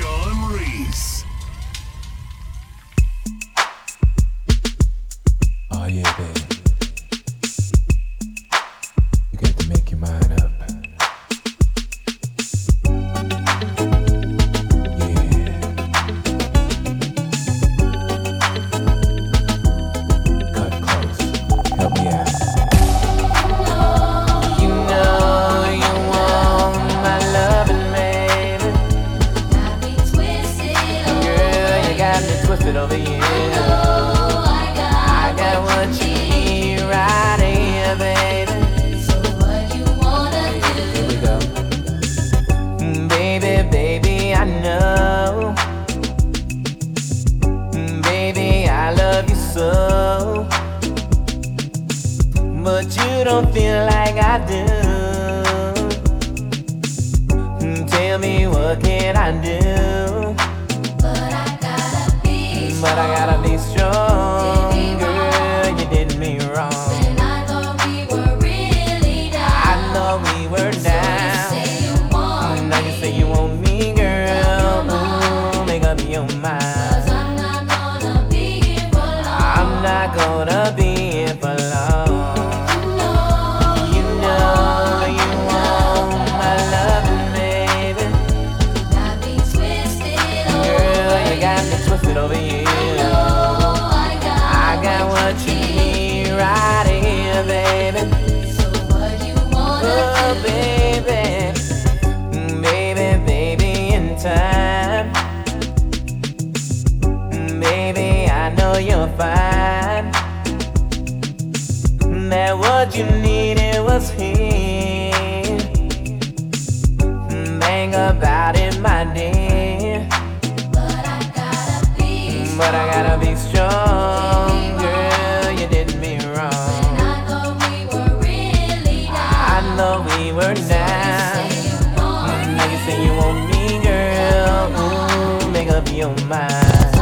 John Reese. though we were now. Now you say you want me, girl. Ooh, make up your mind.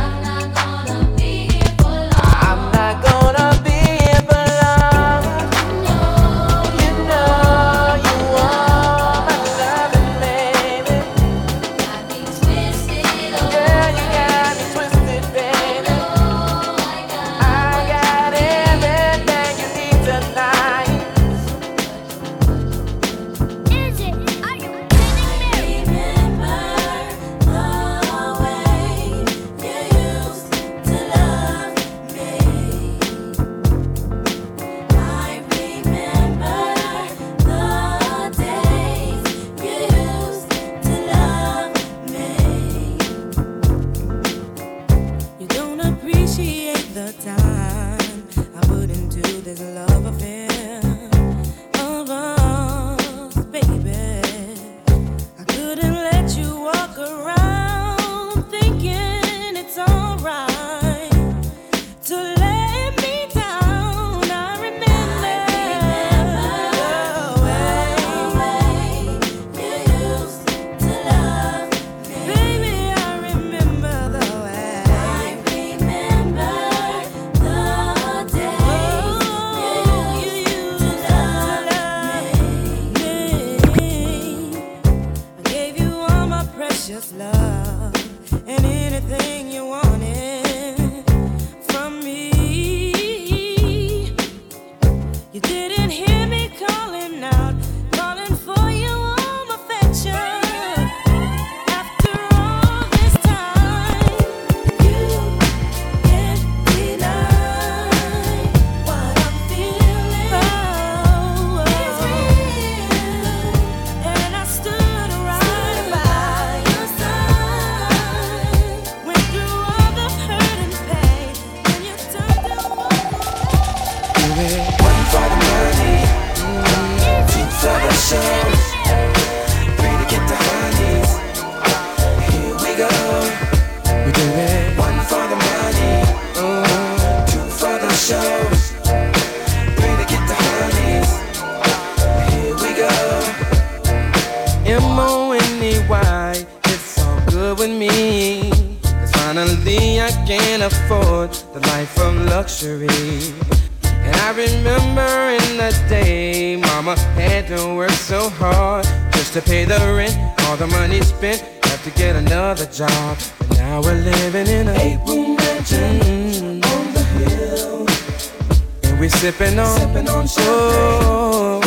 luxury. And I remember in the day, Mama had to work so hard just to pay the rent. All the money spent, have to get another job. But now we're living in a eight-room mansion mm-hmm. on the hill, and we're sipping on, sipping on champagne. Oh,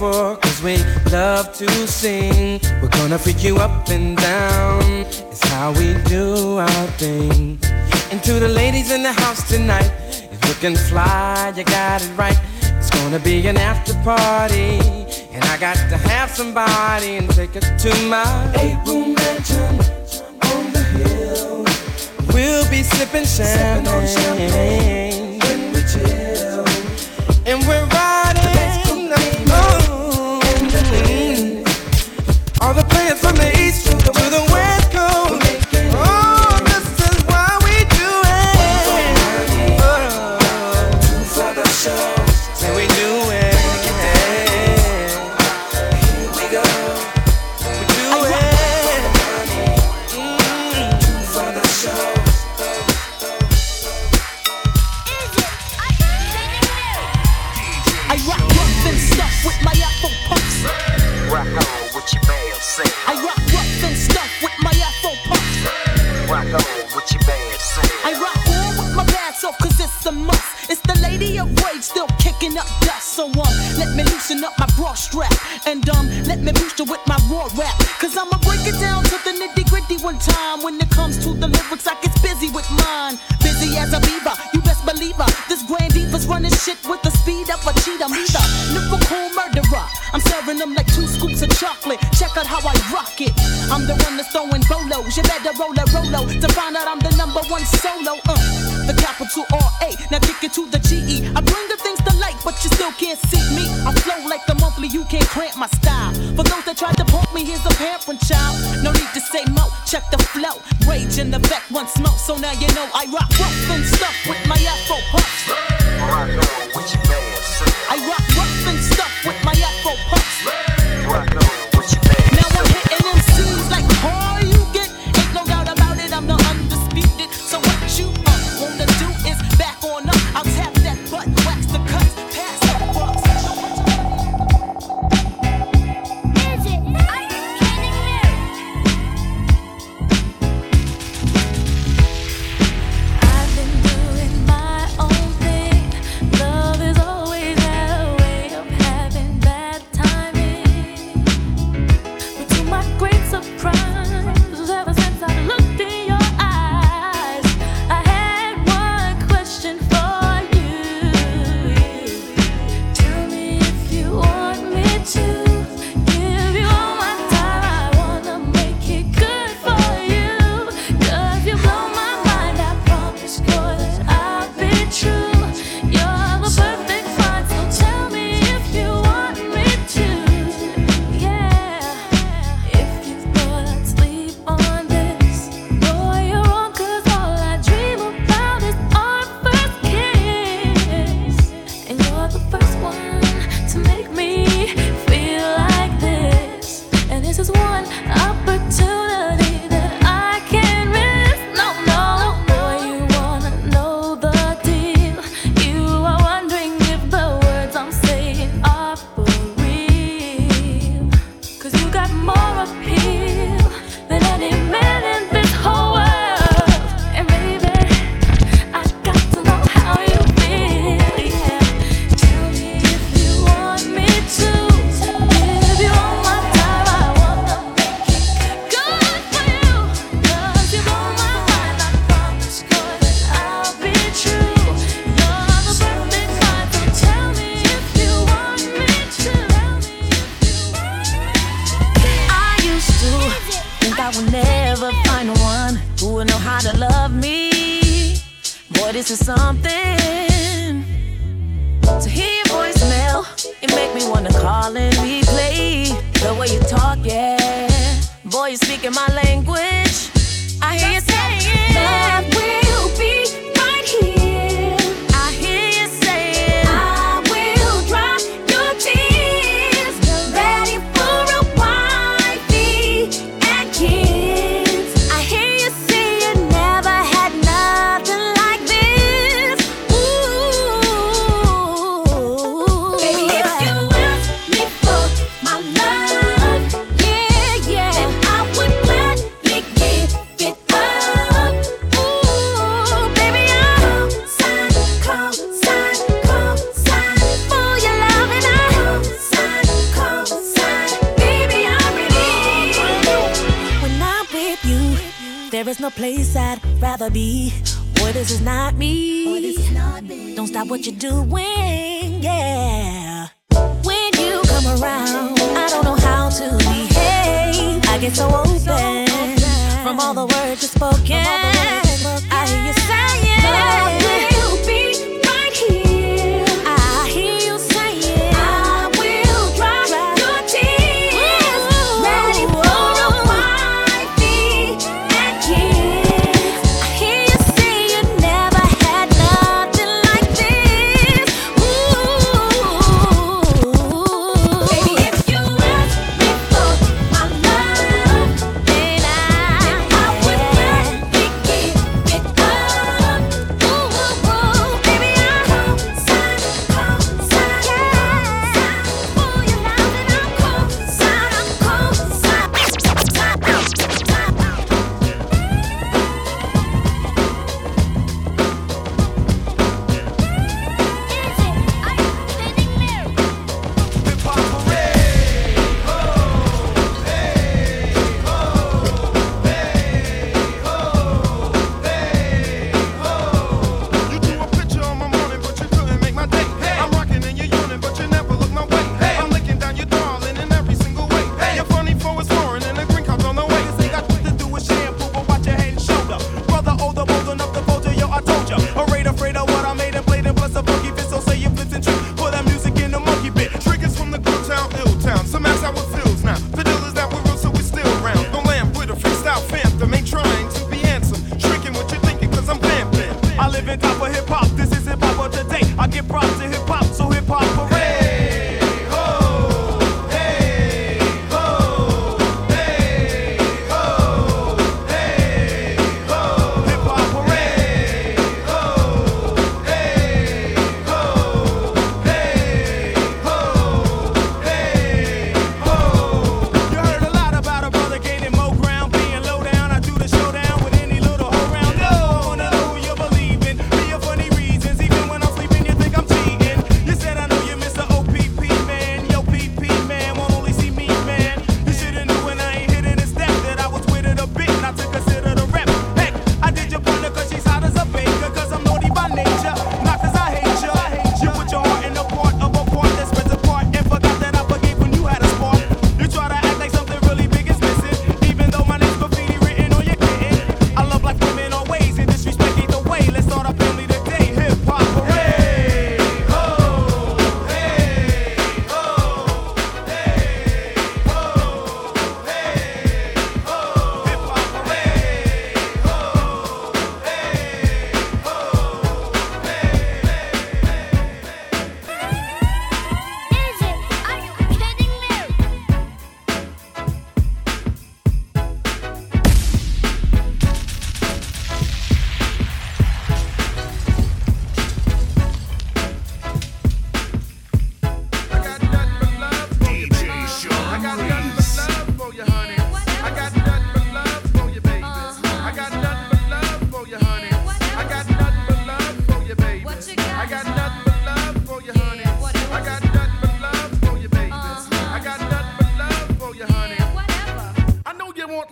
for, cause we love to sing. We're gonna freak you up and down. It's how we do our thing. And to the ladies in the house tonight, it's looking fly, you got it right. It's gonna be an after party. And I got to have somebody and take it to my eight room mansion on the hill. We'll be sipping champagne. Sipping on champagne when we chill. And we're I rock rough and stuff with my Afro puffs. Rock on with your band, sing. I rock rough and stuff with my Afro puffs. Rock on with your band, sing. I rock on with my pants off cause it's a must. It's the lady of rage still kicking up dust. So um, let me loosen up my bra strap. And um, let me boost you with my raw rap. Cause I'ma break it down to the nitty gritty one time. When it comes to the lyrics, I get busy with mine. Busy as a beaver, you running shit with the speed of a cheetah. Me the lyrical murderer. I'm serving them like two scoops of chocolate. Check out how I rock it. I'm the one that's throwing bolos. You better roll a rolo to find out I'm the number one solo. Uh, the capital R A. Now kick it to the G E. I bring the things to light, but you still can't see me. I flow like the monthly. You can't cramp my style. For those that tried to punk me, here's a parent child. No need to say mo. Check the flow. Rage in the back, one smoke. So now you know I rock rough and stuff with my Afro yeah. Boy, you speaking my language. be. Boy, this is not me. Boy, this is not me. Don't stop what you're doing.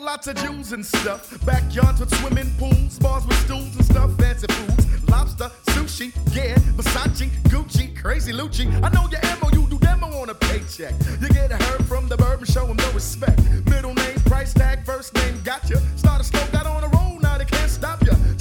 lots of jewels and stuff. Backyards with swimming pools, bars with stools and stuff, fancy foods. Lobster, sushi, yeah, Versace, Gucci, Crazy Lucci. I know your ammo, you do demo on a paycheck. You get a heard from the bourbon. and show no respect. Middle name, price tag, first name, gotcha. Started slow, got on a roll, now they can't stop you.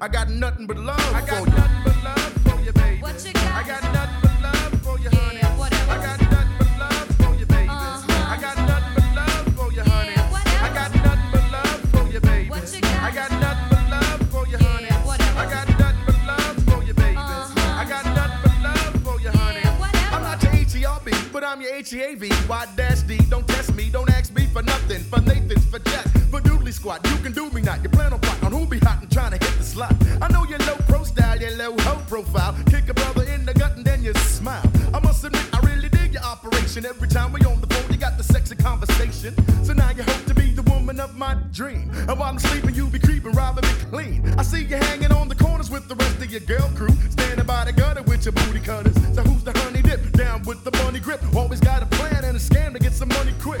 I got nothing but love I got for you. nothing but love for you, baby. What you got? I got nothing but love for you, honey. Yeah, whatever. I got nothing but love for you, baby. Uh-huh. I got nothing but love for you, honey. Yeah, whatever. I got nothing but love for you, baby. What you got? I got nothing but love for you, honey. Yeah, whatever. I got nothing but love for you, baby. Uh-huh. I got nothing but love for you, honey. Yeah, whatever. I'm not your H-E-R-B, but I'm your H-E-A-V. Y dash your. Every time we on the phone, you got the sexy conversation. So now you hope to be the woman of my dream. And while I'm sleeping, you be creeping, robbing me clean. I see you hanging on the corners with the rest of your girl crew. Standing by the gutter with your booty cutters. So who's the honey dip? Down with the money grip. Always got a plan and a scam to get some money quick.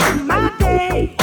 day.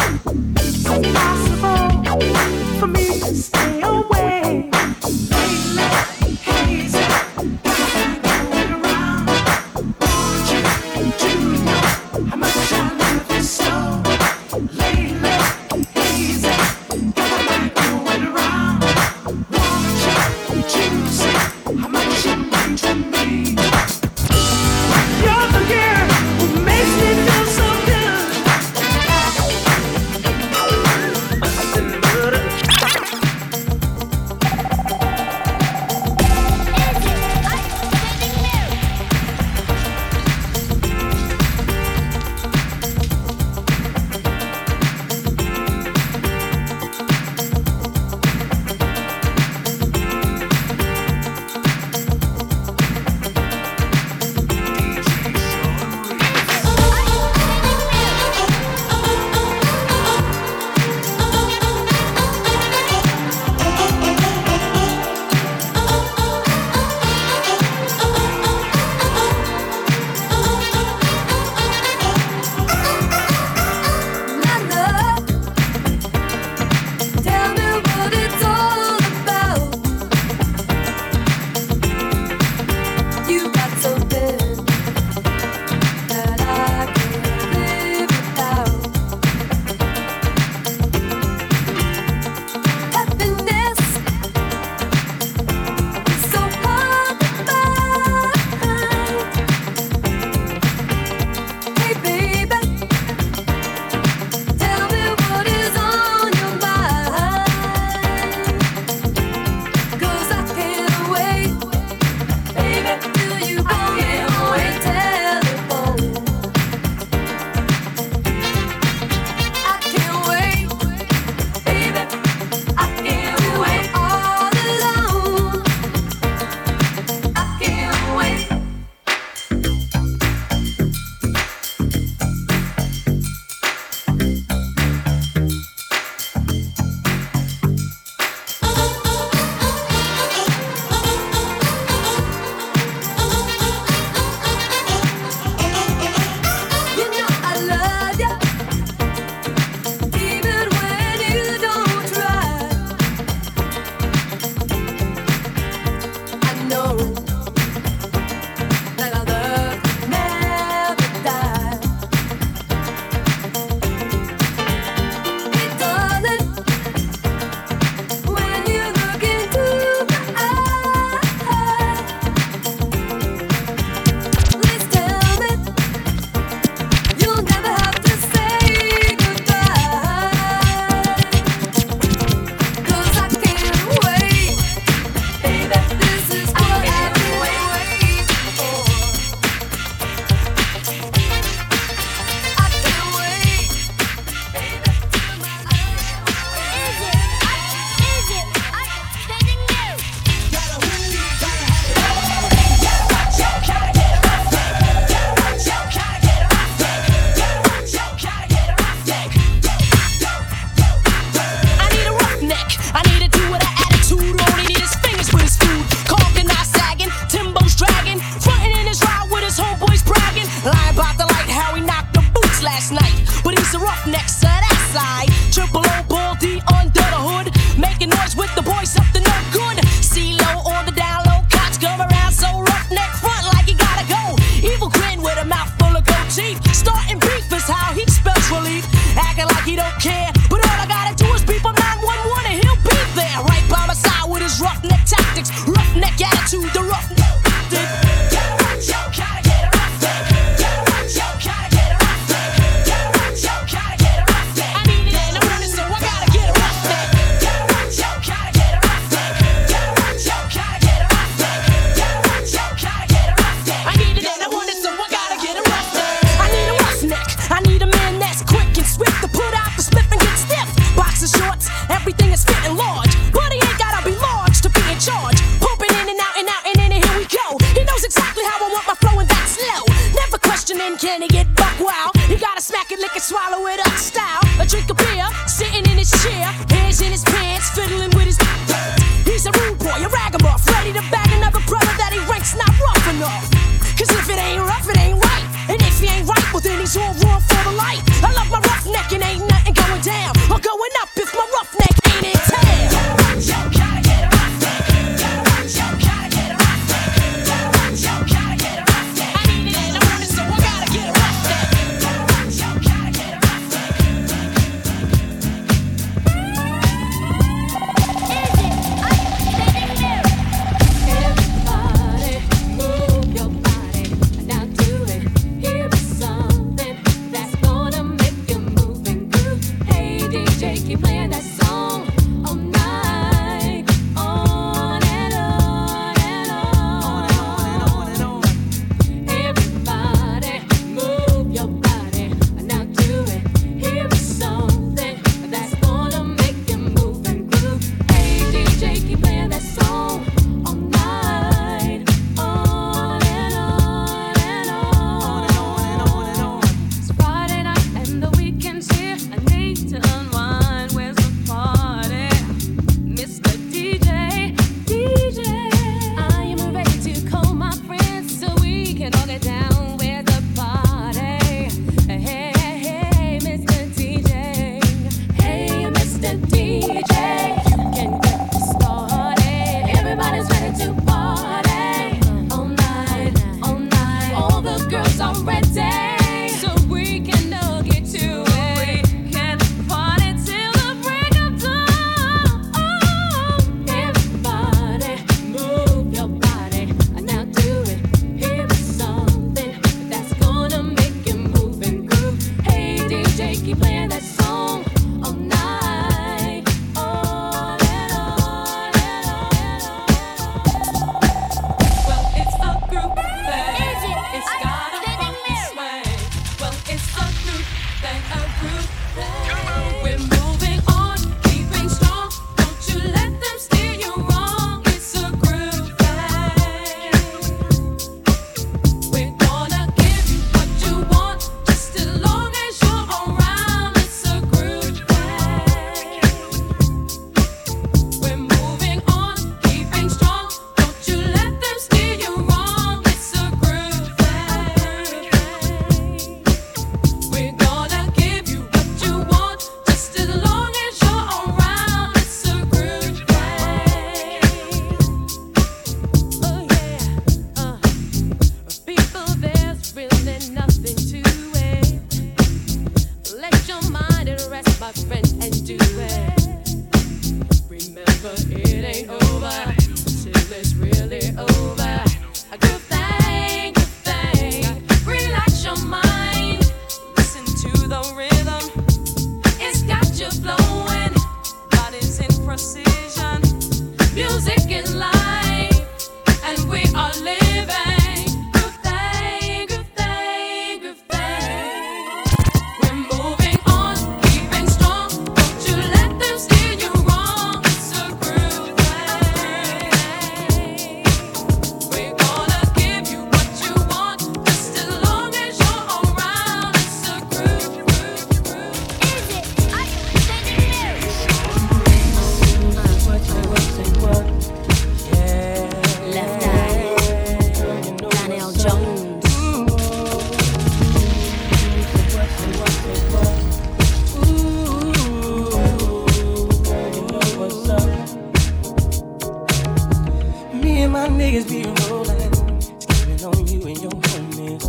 niggas be rolling, skipping on you and your homies.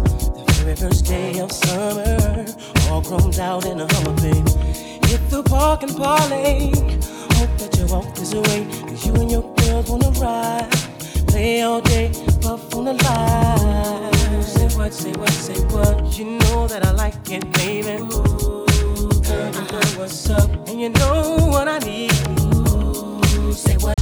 The very first day of summer, all grown out in a Hummer, baby. Hit the park and parlay. Hope that you walk this way, cause you and your girls wanna ride. Play all day, puff on the line. Say what, say what, say what. You know that I like it, baby. Ooh, girl, you know what's up, and you know what I need. Ooh, say what.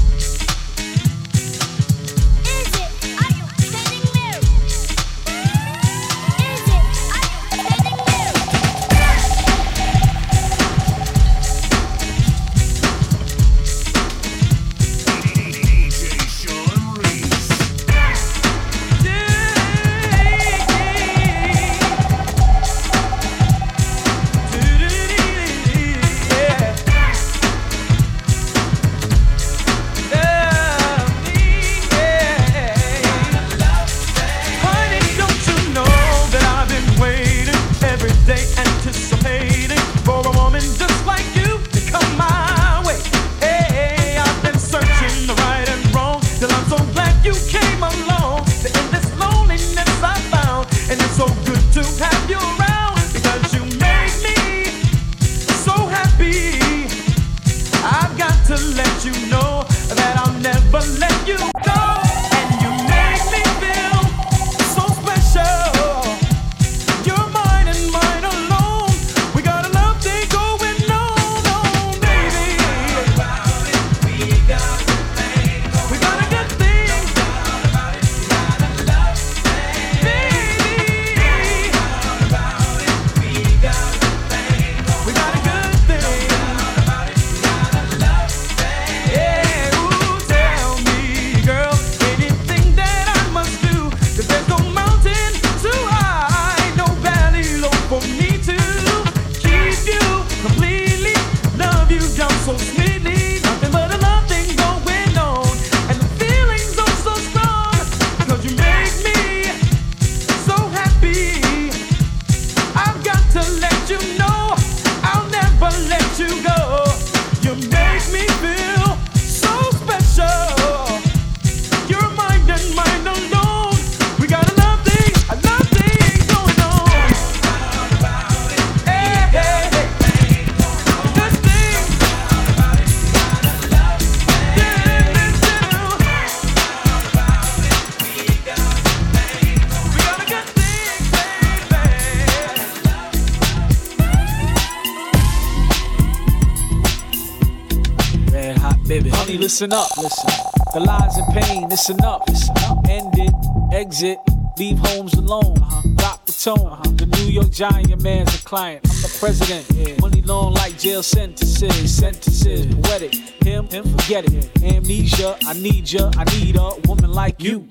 Listen up, listen. The lies and pain, Listen up, listen up. End it, exit, leave homes alone. Uh-huh. Drop the tone. Uh-huh. The New York Giant man's a client. I'm the president. Money long like jail sentences. Sentences poetic. Him, him, forget it. Amnesia, I need ya. I need a woman like you.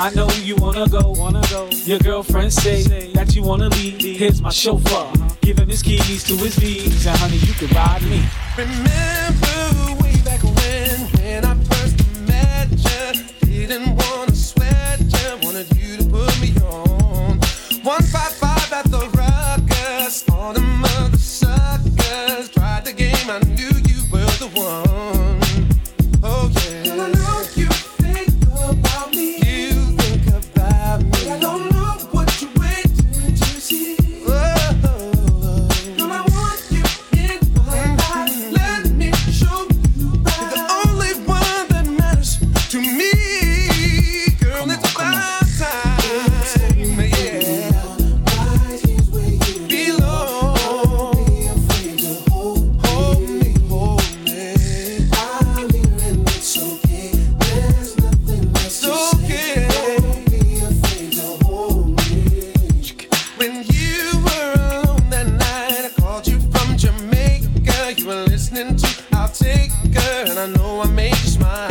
I know you wanna go, wanna go. Your girlfriend say, that you wanna leave. Here's my chauffeur. Uh-huh. Give him his keys to his bees, and honey, you can ride me. Remember I know I made you smile.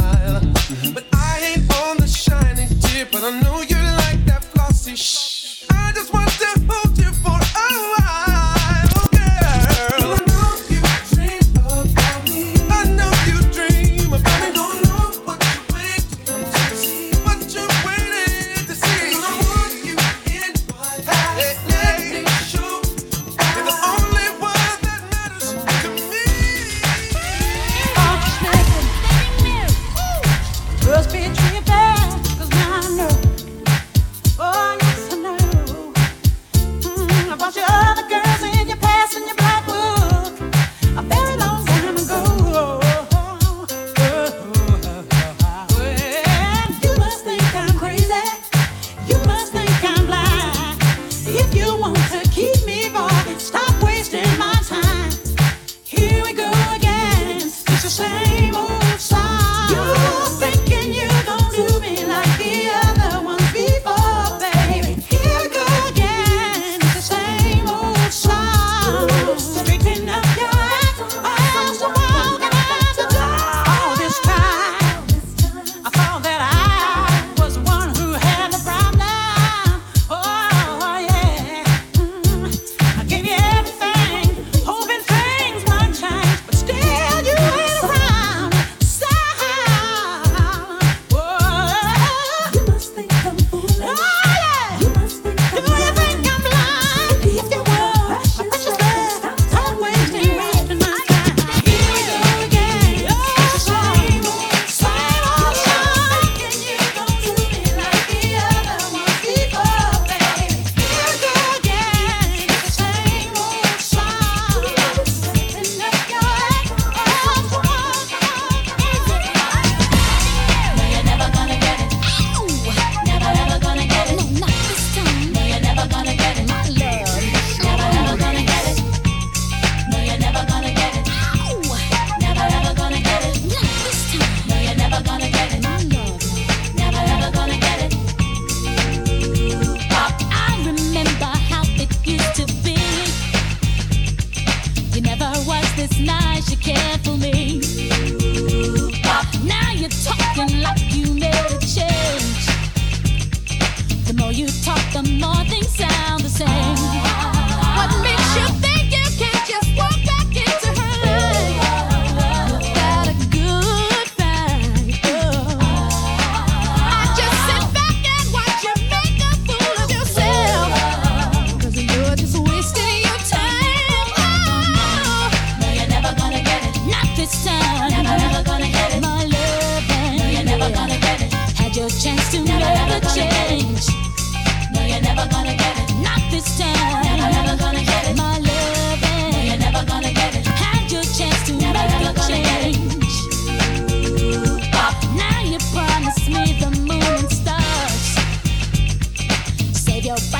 your body.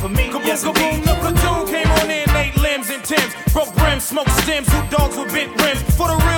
for me. Kaboom, yes, kaboom, the platoon came on in, late limbs and Timbs. Broke brims, smoked stems, who dogs with bent rims. For the real